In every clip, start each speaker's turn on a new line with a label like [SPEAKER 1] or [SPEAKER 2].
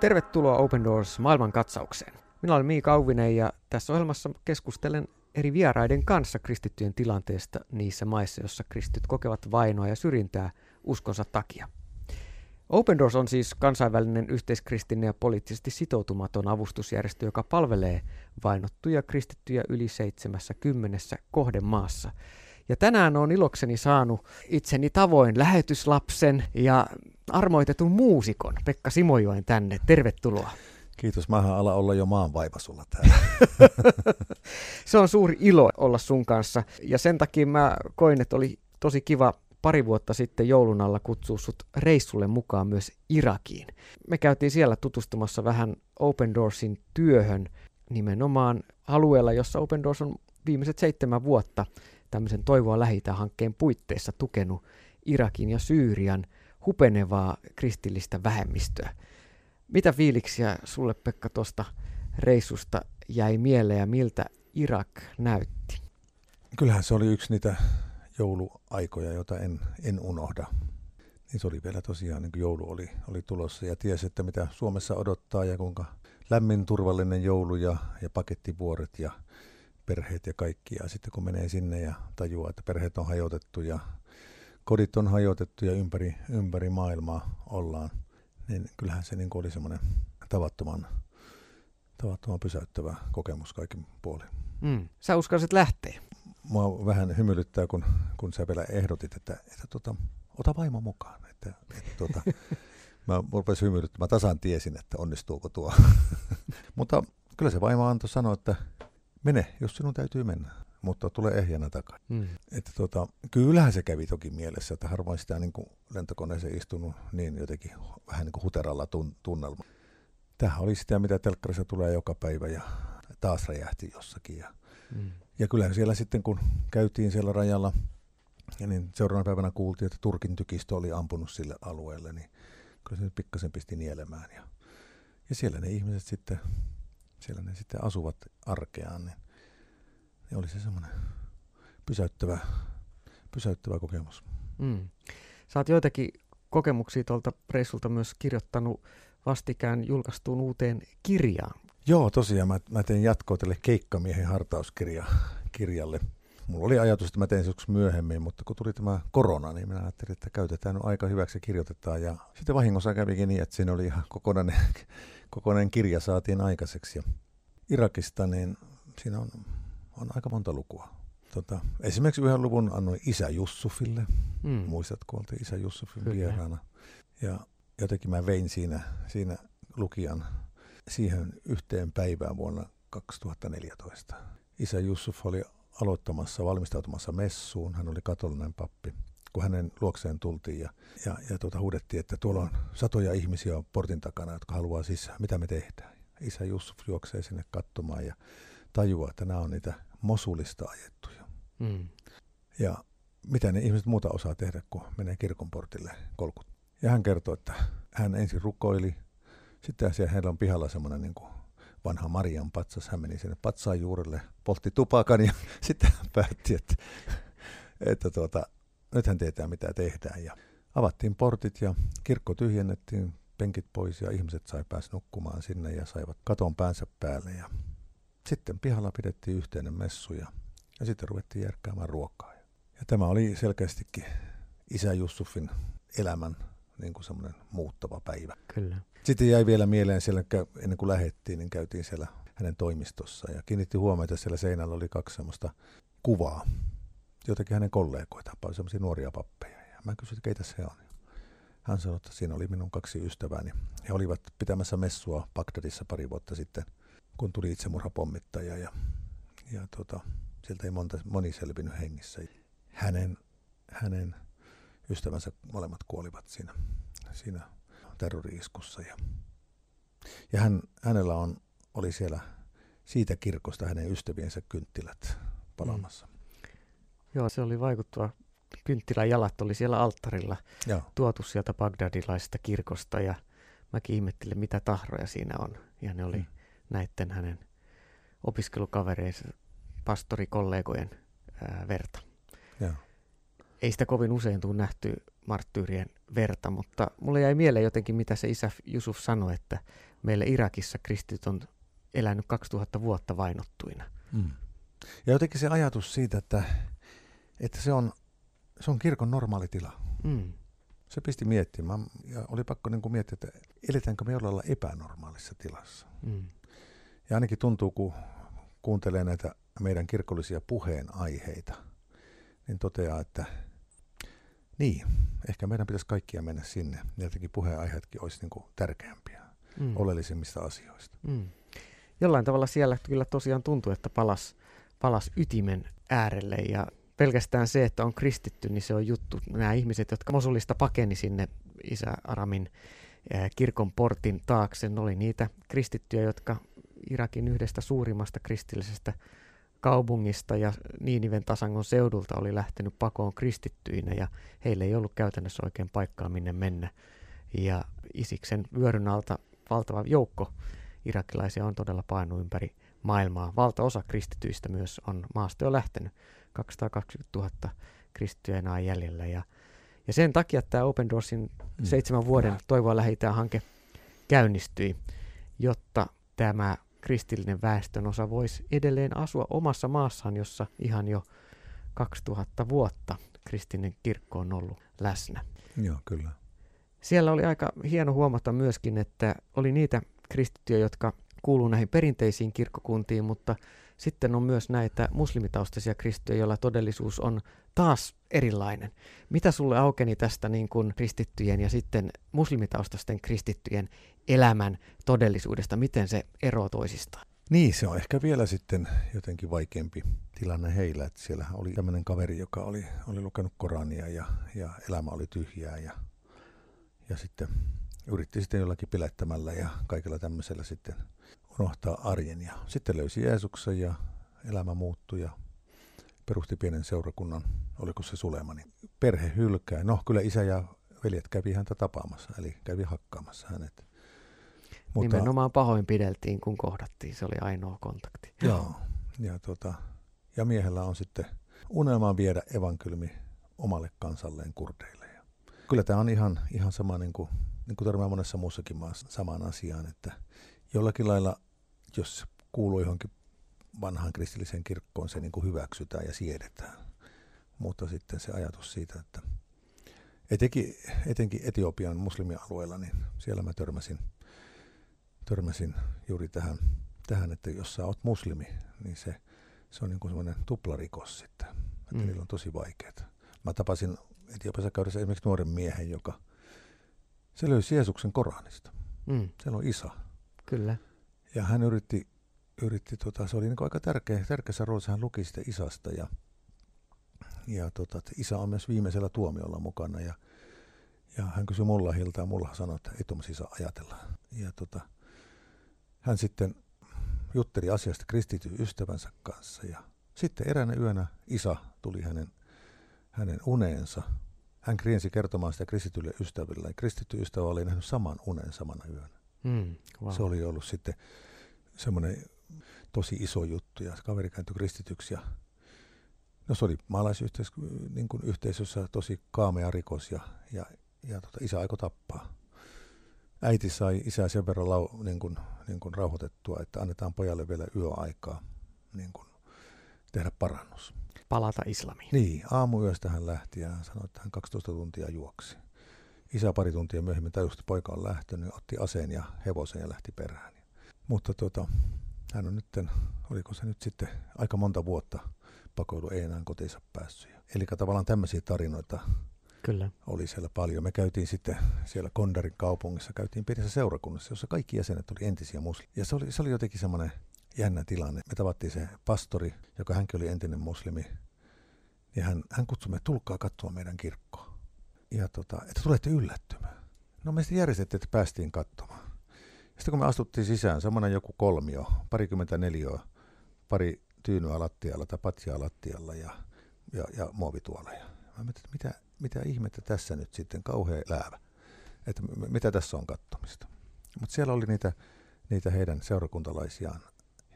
[SPEAKER 1] Tervetuloa Open Doors maailmankatsaukseen. Minä olen Miika Auvinen ja tässä ohjelmassa keskustelen eri vieraiden kanssa kristittyjen tilanteesta niissä maissa, joissa kristityt kokevat vainoa ja syrjintää uskonsa takia. Open Doors on siis kansainvälinen yhteiskristillinen ja poliittisesti sitoutumaton avustusjärjestö, joka palvelee vainottuja kristittyjä yli 70 kohdemaassa. Ja tänään on ilokseni saanut itseni tavoin lähetyslapsen ja armoitetun muusikon Pekka Simojoen tänne. Tervetuloa.
[SPEAKER 2] Kiitos, mähän ala olla jo maanvaiva sulla täällä.
[SPEAKER 1] Se on suuri ilo olla sun kanssa ja sen takia mä koin, että oli tosi kiva pari vuotta sitten joulun alla kutsua sut reissulle mukaan myös Irakiin. Me käytiin siellä tutustumassa vähän Open Doorsin työhön nimenomaan alueella, jossa Open Doors on viimeiset seitsemän vuotta tämmöisen Toivoa lähitä hankkeen puitteissa tukenut Irakin ja Syyrian hupenevaa kristillistä vähemmistöä. Mitä fiiliksiä sulle Pekka tuosta reissusta jäi mieleen ja miltä Irak näytti?
[SPEAKER 2] Kyllähän se oli yksi niitä jouluaikoja, joita en, en unohda. Niin se oli vielä tosiaan, niin kuin joulu oli, oli tulossa ja tiesi, että mitä Suomessa odottaa ja kuinka lämmin, turvallinen joulu ja, ja pakettivuoret ja perheet ja kaikki. Ja sitten kun menee sinne ja tajuaa, että perheet on hajotettu ja kodit on hajotettu ja ympäri, ympäri maailmaa ollaan, niin kyllähän se niin oli semmoinen tavattoman, tavattoman pysäyttävä kokemus kaikin puolin.
[SPEAKER 1] Mm. Sä uskalsit lähteä?
[SPEAKER 2] Mua vähän hymyilyttää, kun, kun sä vielä ehdotit, että, että tota, ota vaimo mukaan. Että, että tota, mä rupesin hymyilyttämään. Mä tasan tiesin, että onnistuuko tuo. Mutta kyllä se vaimo antoi sanoa, että mene, jos sinun täytyy mennä, mutta tule ehjänä takaisin. Mm. Että tota, kyllähän se kävi toki mielessä, että harvoin sitä niin kuin lentokoneeseen istunut niin jotenkin vähän niin kuin huteralla tun, tunnelma. Tämähän oli sitä, mitä telkkarissa tulee joka päivä ja taas räjähti jossakin. Ja, mm. ja kyllähän siellä sitten, kun käytiin siellä rajalla, ja niin seuraavana päivänä kuultiin, että Turkin tykistö oli ampunut sille alueelle, niin kyllä se nyt pikkasen pisti nielemään. Ja, ja siellä ne ihmiset sitten siellä ne sitten asuvat arkeaan, niin, niin oli se semmoinen pysäyttävä, pysäyttävä kokemus. Mm.
[SPEAKER 1] Sä oot joitakin kokemuksia tuolta reissulta myös kirjoittanut vastikään julkaistuun uuteen kirjaan.
[SPEAKER 2] Joo, tosiaan mä, mä tein jatkoa tälle Keikkamiehen hartauskirjalle. Mulla oli ajatus, että mä tein se myöhemmin, mutta kun tuli tämä korona, niin minä ajattelin, että käytetään aika hyväksi ja kirjoitetaan. Ja sitten vahingossa kävikin niin, että siinä oli ihan kokonainen kokonainen kirja saatiin aikaiseksi. Ja Irakista, niin siinä on, on aika monta lukua. Tota, esimerkiksi yhden luvun annoin isä Jussufille. Mm. Muistatko, oltiin isä Jussufin Kyllä. vieraana. Ja jotenkin mä vein siinä, siinä lukijan siihen yhteen päivään vuonna 2014. Isä Jussuf oli aloittamassa, valmistautumassa messuun. Hän oli katolinen pappi kun hänen luokseen tultiin ja, ja, ja tuota, huudettiin, että tuolla on satoja ihmisiä portin takana, jotka haluaa sisään. Mitä me tehdään? Isä Jussuf juoksee sinne katsomaan ja tajuaa, että nämä on niitä Mosulista ajettuja. Mm. Ja mitä ne ihmiset muuta osaa tehdä, kun menee kirkon portille kolkut. Ja hän kertoo, että hän ensin rukoili, sitten siellä heillä on pihalla semmoinen niin kuin vanha Marian patsas. Hän meni sinne patsaan juurelle, poltti tupakan ja sitten hän päätti, että, että tuota, nyt hän tietää mitä tehdään. Ja avattiin portit ja kirkko tyhjennettiin, penkit pois ja ihmiset sai päästä nukkumaan sinne ja saivat katon päänsä päälle. Ja sitten pihalla pidettiin yhteinen messu ja, ja sitten ruvettiin järkkäämään ruokaa. Ja tämä oli selkeästikin isä Jussufin elämän niin kuin semmoinen muuttava päivä.
[SPEAKER 1] Kyllä.
[SPEAKER 2] Sitten jäi vielä mieleen siellä, ennen kuin lähettiin, niin käytiin siellä hänen toimistossa ja kiinnitti huomiota, että siellä seinällä oli kaksi semmoista kuvaa jotakin hänen kollegoitaan, paljon semmoisia nuoria pappeja. Ja mä kysyin, että keitä se on. Hän sanoi, että siinä oli minun kaksi ystävääni. He olivat pitämässä messua Bagdadissa pari vuotta sitten, kun tuli itsemurhapommittaja ja, ja tota, sieltä ei monta, moni selvinnyt hengissä. Hänen, hänen ystävänsä molemmat kuolivat siinä, siinä terrori-iskussa. Ja, ja hän, hänellä on, oli siellä siitä kirkosta hänen ystäviensä kynttilät palamassa. Mm.
[SPEAKER 1] Joo, se oli vaikuttava. Kynttilän jalat oli siellä alttarilla Joo. tuotu sieltä Bagdadilaisesta kirkosta ja mäkin ihmettelin, mitä tahroja siinä on. Ja ne oli hmm. näiden hänen opiskelukavereidensa, pastorikollegojen ää, verta.
[SPEAKER 2] Joo.
[SPEAKER 1] ei sitä kovin usein tule nähty marttyyrien verta, mutta mulle jäi mieleen jotenkin, mitä se isä Jusuf sanoi, että meillä Irakissa kristit on elänyt 2000 vuotta vainottuina. Mm.
[SPEAKER 2] Ja jotenkin se ajatus siitä, että, että se, on, se on kirkon normaali tila. Mm. Se pisti miettimään ja oli pakko niin kuin miettiä, että eletäänkö me jollain epänormaalissa tilassa. Mm. Ja ainakin tuntuu, kun kuuntelee näitä meidän kirkollisia puheenaiheita, niin toteaa, että niin, ehkä meidän pitäisi kaikkia mennä sinne. Jotenkin puheenaiheetkin olisi niin kuin tärkeämpiä, mm. oleellisimmista asioista. Mm.
[SPEAKER 1] Jollain tavalla siellä kyllä tosiaan tuntuu, että palas, palas ytimen äärelle ja pelkästään se, että on kristitty, niin se on juttu. Nämä ihmiset, jotka Mosulista pakeni sinne isä Aramin kirkon portin taakse, ne oli niitä kristittyjä, jotka Irakin yhdestä suurimmasta kristillisestä kaupungista ja Niiniven tasangon seudulta oli lähtenyt pakoon kristittyinä ja heille ei ollut käytännössä oikein paikkaa minne mennä. Ja Isiksen vyöryn alta valtava joukko irakilaisia on todella painunut ympäri maailmaa. Valtaosa kristityistä myös on maasta jo lähtenyt. 220 000 kristittyä enää jäljellä. Ja, ja sen takia tämä Open Doorsin mm. seitsemän vuoden Toivoa lähitään hanke käynnistyi, jotta tämä kristillinen väestön osa voisi edelleen asua omassa maassaan, jossa ihan jo 2000 vuotta kristillinen kirkko on ollut läsnä.
[SPEAKER 2] Joo, kyllä.
[SPEAKER 1] Siellä oli aika hieno huomata myöskin, että oli niitä kristittyjä, jotka kuuluu näihin perinteisiin kirkkokuntiin, mutta sitten on myös näitä muslimitaustaisia kristittyjä, joilla todellisuus on taas erilainen. Mitä sulle aukeni tästä niin kuin kristittyjen ja sitten muslimitaustaisten kristittyjen elämän todellisuudesta? Miten se eroaa toisistaan?
[SPEAKER 2] Niin, se on ehkä vielä sitten jotenkin vaikeampi tilanne heillä. Että siellä oli tämmöinen kaveri, joka oli, oli lukenut Korania ja, ja elämä oli tyhjää ja, ja sitten yritti sitten jollakin pilettämällä ja kaikella tämmöisellä sitten unohtaa arjen. Ja sitten löysi Jeesuksen ja elämä muuttui ja perusti pienen seurakunnan, oliko se Sulema, niin perhe hylkää. No kyllä isä ja veljet kävi häntä tapaamassa, eli kävi hakkaamassa hänet.
[SPEAKER 1] Mutta, Nimenomaan pahoinpideltiin, kun kohdattiin, se oli ainoa kontakti.
[SPEAKER 2] Joo, ja, tota, ja miehellä on sitten unelmaa viedä evankeliumi omalle kansalleen kurdeille. Ja kyllä tämä on ihan, ihan sama, niin kuin, niin kuin törmää monessa muussakin maassa samaan asiaan, että jollakin lailla, jos kuuluu johonkin vanhaan kristilliseen kirkkoon, se niin kuin hyväksytään ja siedetään. Mutta sitten se ajatus siitä, että etenkin, etenkin Etiopian muslimialueella, niin siellä mä törmäsin, törmäsin juuri tähän, tähän, että jos sä oot muslimi, niin se, se on niin kuin semmoinen tuplarikos sitten. Että mm. niillä on tosi vaikeaa. Mä tapasin Etiopiassa käydessä esimerkiksi nuoren miehen, joka se löysi Jeesuksen Koranista. Mm. Siellä on Isa.
[SPEAKER 1] Kyllä.
[SPEAKER 2] Ja hän yritti, yritti tota, se oli niin aika tärkeä, tärkeässä roolissa, hän luki sitä Isasta ja, ja tota, Isä on myös viimeisellä tuomiolla mukana ja, ja hän kysyi mulla hilta ja mulla sanoi, että ei tuommoisia saa ajatella. Ja tota, hän sitten jutteli asiasta kristityn ystävänsä kanssa ja sitten eräänä yönä Isa tuli hänen, hänen uneensa. Hän kriensi kertomaan sitä kristitylle ystäville. Kristitty ystävä oli nähnyt saman unen samana yönä. Mm, wow. Se oli ollut sitten semmoinen tosi iso juttu ja kaveri kääntyi kristityksi ja no se oli maalaisyhteisössä niin yhteisössä tosi kaamea rikos ja, ja, ja tota, isä aikoi tappaa. Äiti sai isää sen verran lau, niin kuin, niin kuin rauhoitettua, että annetaan pojalle vielä yöaikaa niin kuin, tehdä parannus.
[SPEAKER 1] Palata islamiin.
[SPEAKER 2] Niin, aamuyöstä hän lähti ja sanoi, että hän 12 tuntia juoksi. Isä pari tuntia myöhemmin tajusi, että poika on lähtenyt, otti aseen ja hevosen ja lähti perään. Mutta tota, hän on nyt, oliko se nyt sitten aika monta vuotta pakoilu, ei enää kotiinsa päässyt. Eli tavallaan tämmöisiä tarinoita Kyllä. oli siellä paljon. Me käytiin sitten siellä Kondarin kaupungissa, käytiin pienessä seurakunnassa, jossa kaikki jäsenet oli entisiä muslimia. Ja se oli, se oli jotenkin semmoinen jännä tilanne. Me tavattiin se pastori, joka hänkin oli entinen muslimi, ja hän, hän kutsui me, tulkaa katsoa meidän kirkkoa ja tota, että tulette yllättymään. No me sitten järjestettiin, että päästiin katsomaan. Sitten kun me astuttiin sisään, semmoinen joku kolmio, parikymmentä neliöä, pari tyynyä lattialla tai patjaa lattialla ja, ja, ja muovituoleja. Mä mietin, että mitä, mitä ihmettä tässä nyt sitten, kauhea läävä, että mitä tässä on kattomista. Mutta siellä oli niitä, niitä heidän seurakuntalaisiaan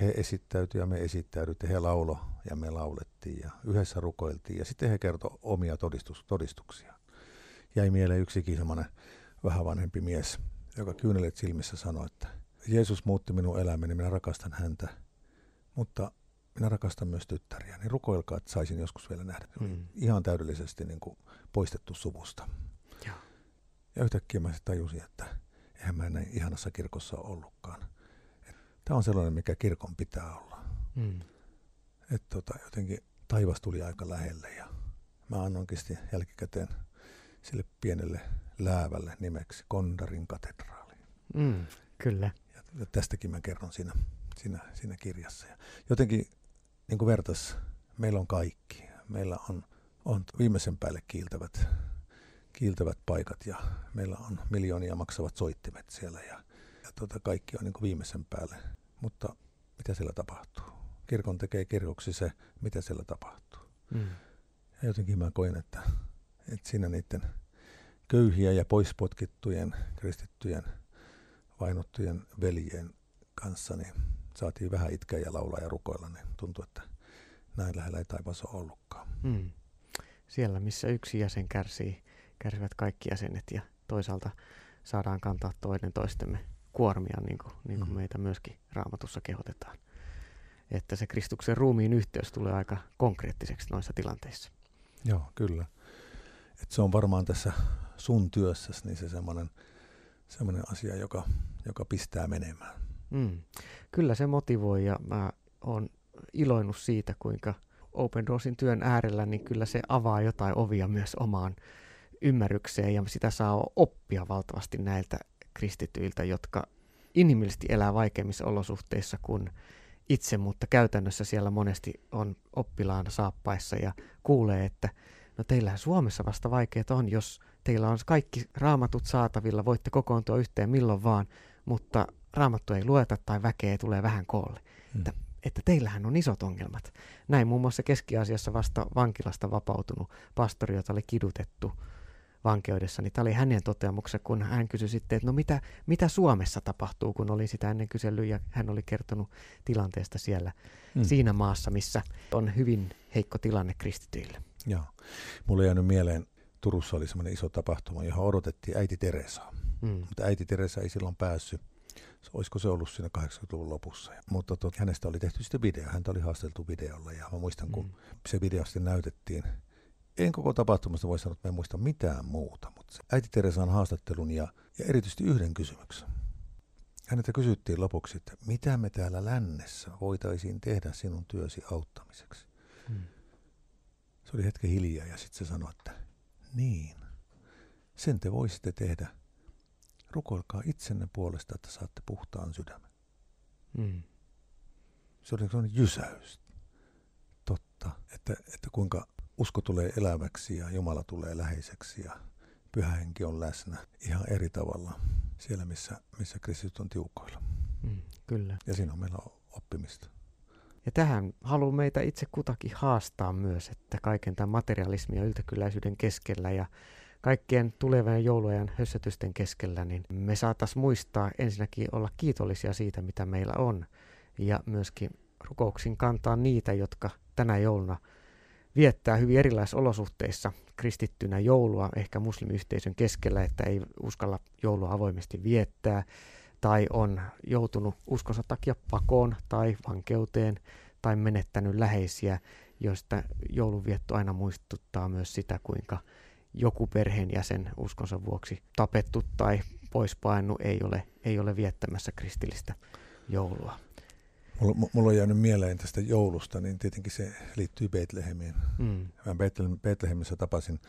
[SPEAKER 2] he esittäytyi ja me esittäydyttiin, he laulo ja me laulettiin ja yhdessä rukoiltiin ja sitten he kertoi omia todistus, todistuksia. Jäi mieleen yksikin semmoinen vähän vanhempi mies, joka kyynelet silmissä sanoi, että Jeesus muutti minun elämäni, minä rakastan häntä, mutta minä rakastan myös tyttäriä, niin rukoilkaa, että saisin joskus vielä nähdä. Mm. Ihan täydellisesti niin kuin poistettu suvusta. Ja. ja yhtäkkiä mä tajusin, että eihän mä näin ihanassa kirkossa ollutkaan. Tämä on sellainen, mikä kirkon pitää olla. Mm. Että tota, jotenkin taivas tuli aika lähelle ja mä annoinkin sitten jälkikäteen sille pienelle läävälle nimeksi Kondarin katedraali.
[SPEAKER 1] Mm, kyllä.
[SPEAKER 2] Ja tästäkin mä kerron siinä, siinä, siinä kirjassa. Ja jotenkin niin kuin vertas, meillä on kaikki. Meillä on, on viimeisen päälle kiiltävät, kiiltävät paikat ja meillä on miljoonia maksavat soittimet siellä ja, ja tota, kaikki on niin kuin viimeisen päälle. Mutta mitä siellä tapahtuu? Kirkon tekee kirjoksi se, mitä siellä tapahtuu. Mm. Ja jotenkin mä koen, että, että siinä niiden köyhiä ja poispotkittujen kristittyjen vainottujen veljien kanssa, niin saatiin vähän itkeä ja laulaa ja rukoilla, niin tuntuu, että näin lähellä ei taivas ole ollutkaan. Mm.
[SPEAKER 1] Siellä, missä yksi jäsen kärsii, kärsivät kaikki jäsenet ja toisaalta saadaan kantaa toinen toistemme kuormia, niin kuin, niin kuin mm. meitä myöskin raamatussa kehotetaan. Että se Kristuksen ruumiin yhteys tulee aika konkreettiseksi noissa tilanteissa.
[SPEAKER 2] Joo, kyllä. Et se on varmaan tässä sun työssäsi niin se semmoinen semmoinen asia, joka, joka pistää menemään.
[SPEAKER 1] Mm. Kyllä se motivoi ja mä oon iloinut siitä, kuinka Open Doorsin työn äärellä, niin kyllä se avaa jotain ovia myös omaan ymmärrykseen ja sitä saa oppia valtavasti näiltä kristityiltä, jotka inhimillisesti elää vaikeimmissa olosuhteissa kuin itse, mutta käytännössä siellä monesti on oppilaana saappaissa ja kuulee, että no teillähän Suomessa vasta vaikeat on, jos teillä on kaikki raamatut saatavilla, voitte kokoontua yhteen milloin vaan, mutta raamattu ei lueta tai väkeä tulee vähän koolle. Hmm. Että, että teillähän on isot ongelmat. Näin muun muassa Keski-Aasiassa vasta vankilasta vapautunut pastori, jota oli kidutettu vankeudessa, niin tämä oli hänen toteamuksensa, kun hän kysyi sitten, että no mitä, mitä Suomessa tapahtuu, kun oli sitä ennen kysellyt ja hän oli kertonut tilanteesta siellä mm. siinä maassa, missä on hyvin heikko tilanne kristityille.
[SPEAKER 2] Joo. Mulle on jäänyt mieleen, Turussa oli semmoinen iso tapahtuma, johon odotettiin äiti Teresaa. Mm. Mutta äiti Teresa ei silloin päässyt. Olisiko se ollut siinä 80-luvun lopussa. Mutta tot, hänestä oli tehty sitten video. Häntä oli haasteltu videolla ja mä muistan, kun mm. se video sitten näytettiin, en koko tapahtumasta voi sanoa, että mä en muista mitään muuta, mutta äiti Teresan haastattelun ja, ja erityisesti yhden kysymyksen. Häneltä kysyttiin lopuksi, että mitä me täällä lännessä voitaisiin tehdä sinun työsi auttamiseksi. Hmm. Se oli hetken hiljaa ja sitten se sanoi, että niin, sen te voisitte tehdä. Rukoilkaa itsenne puolesta, että saatte puhtaan sydämen. Hmm. Se oli sellainen jysäys. Totta, että, että kuinka usko tulee eläväksi ja Jumala tulee läheiseksi ja pyhä henki on läsnä ihan eri tavalla siellä, missä, missä Kristus on tiukoilla.
[SPEAKER 1] Mm, kyllä.
[SPEAKER 2] Ja siinä on meillä oppimista.
[SPEAKER 1] Ja tähän haluan meitä itse kutakin haastaa myös, että kaiken tämän materialismin ja yltäkylläisyyden keskellä ja kaikkien tulevien jouluajan hössötysten keskellä, niin me saataisiin muistaa ensinnäkin olla kiitollisia siitä, mitä meillä on, ja myöskin rukouksin kantaa niitä, jotka tänä jouluna viettää hyvin erilaisissa olosuhteissa kristittynä joulua, ehkä muslimiyhteisön keskellä, että ei uskalla joulua avoimesti viettää, tai on joutunut uskonsa takia pakoon tai vankeuteen, tai menettänyt läheisiä, joista joulunvietto aina muistuttaa myös sitä, kuinka joku perheenjäsen uskonsa vuoksi tapettu tai poispainut ei ole, ei ole viettämässä kristillistä joulua.
[SPEAKER 2] Mulla, mulla on jäänyt mieleen tästä joulusta, niin tietenkin se liittyy Betlehemiin. Mm. Mä Betlehemissä tapasin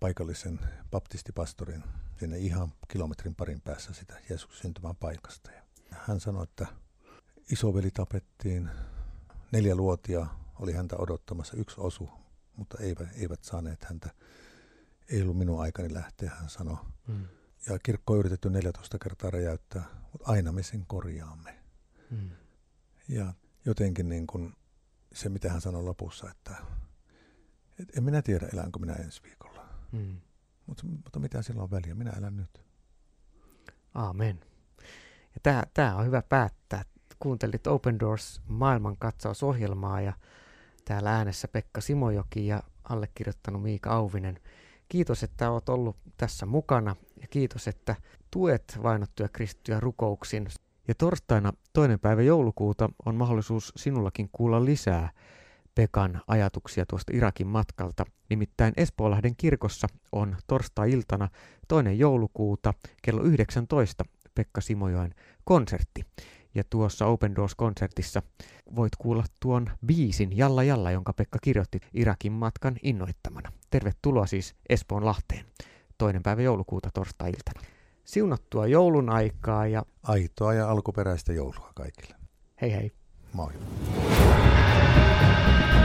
[SPEAKER 2] paikallisen baptistipastorin sinne ihan kilometrin parin päässä sitä Jeesuksen syntymän paikasta. Ja hän sanoi, että isoveli tapettiin, neljä luotia oli häntä odottamassa, yksi osu, mutta eivät, eivät saaneet häntä. Ei ollut minun aikani lähteä, hän sanoi. Mm. Ja kirkko on yritetty 14 kertaa räjäyttää, mutta aina me sen korjaamme. Mm. Ja jotenkin niin kuin se, mitä hän sanoi lopussa, että, että en minä tiedä, elänkö minä ensi viikolla. Mm. Mutta, mutta mitä sillä on väliä, minä elän nyt.
[SPEAKER 1] Aamen. Ja tämä, tämä on hyvä päättää kuuntelit Open Doors maailmankatsausohjelmaa ja täällä äänessä Pekka Simojoki ja allekirjoittanut Miika Auvinen. Kiitos, että olet ollut tässä mukana ja kiitos, että tuet vainottuja kristittyjä rukouksin. Ja torstaina toinen päivä joulukuuta on mahdollisuus sinullakin kuulla lisää Pekan ajatuksia tuosta Irakin matkalta. Nimittäin Espoolahden kirkossa on torstai-iltana toinen joulukuuta kello 19 Pekka Simojoen konsertti. Ja tuossa Open Doors-konsertissa voit kuulla tuon biisin Jalla Jalla, jonka Pekka kirjoitti Irakin matkan innoittamana. Tervetuloa siis Espoon Lahteen toinen päivä joulukuuta torstai-iltana. Siunattua joulun aikaa ja...
[SPEAKER 2] Aitoa ja alkuperäistä joulua kaikille.
[SPEAKER 1] Hei hei.
[SPEAKER 2] Moi. Thank you.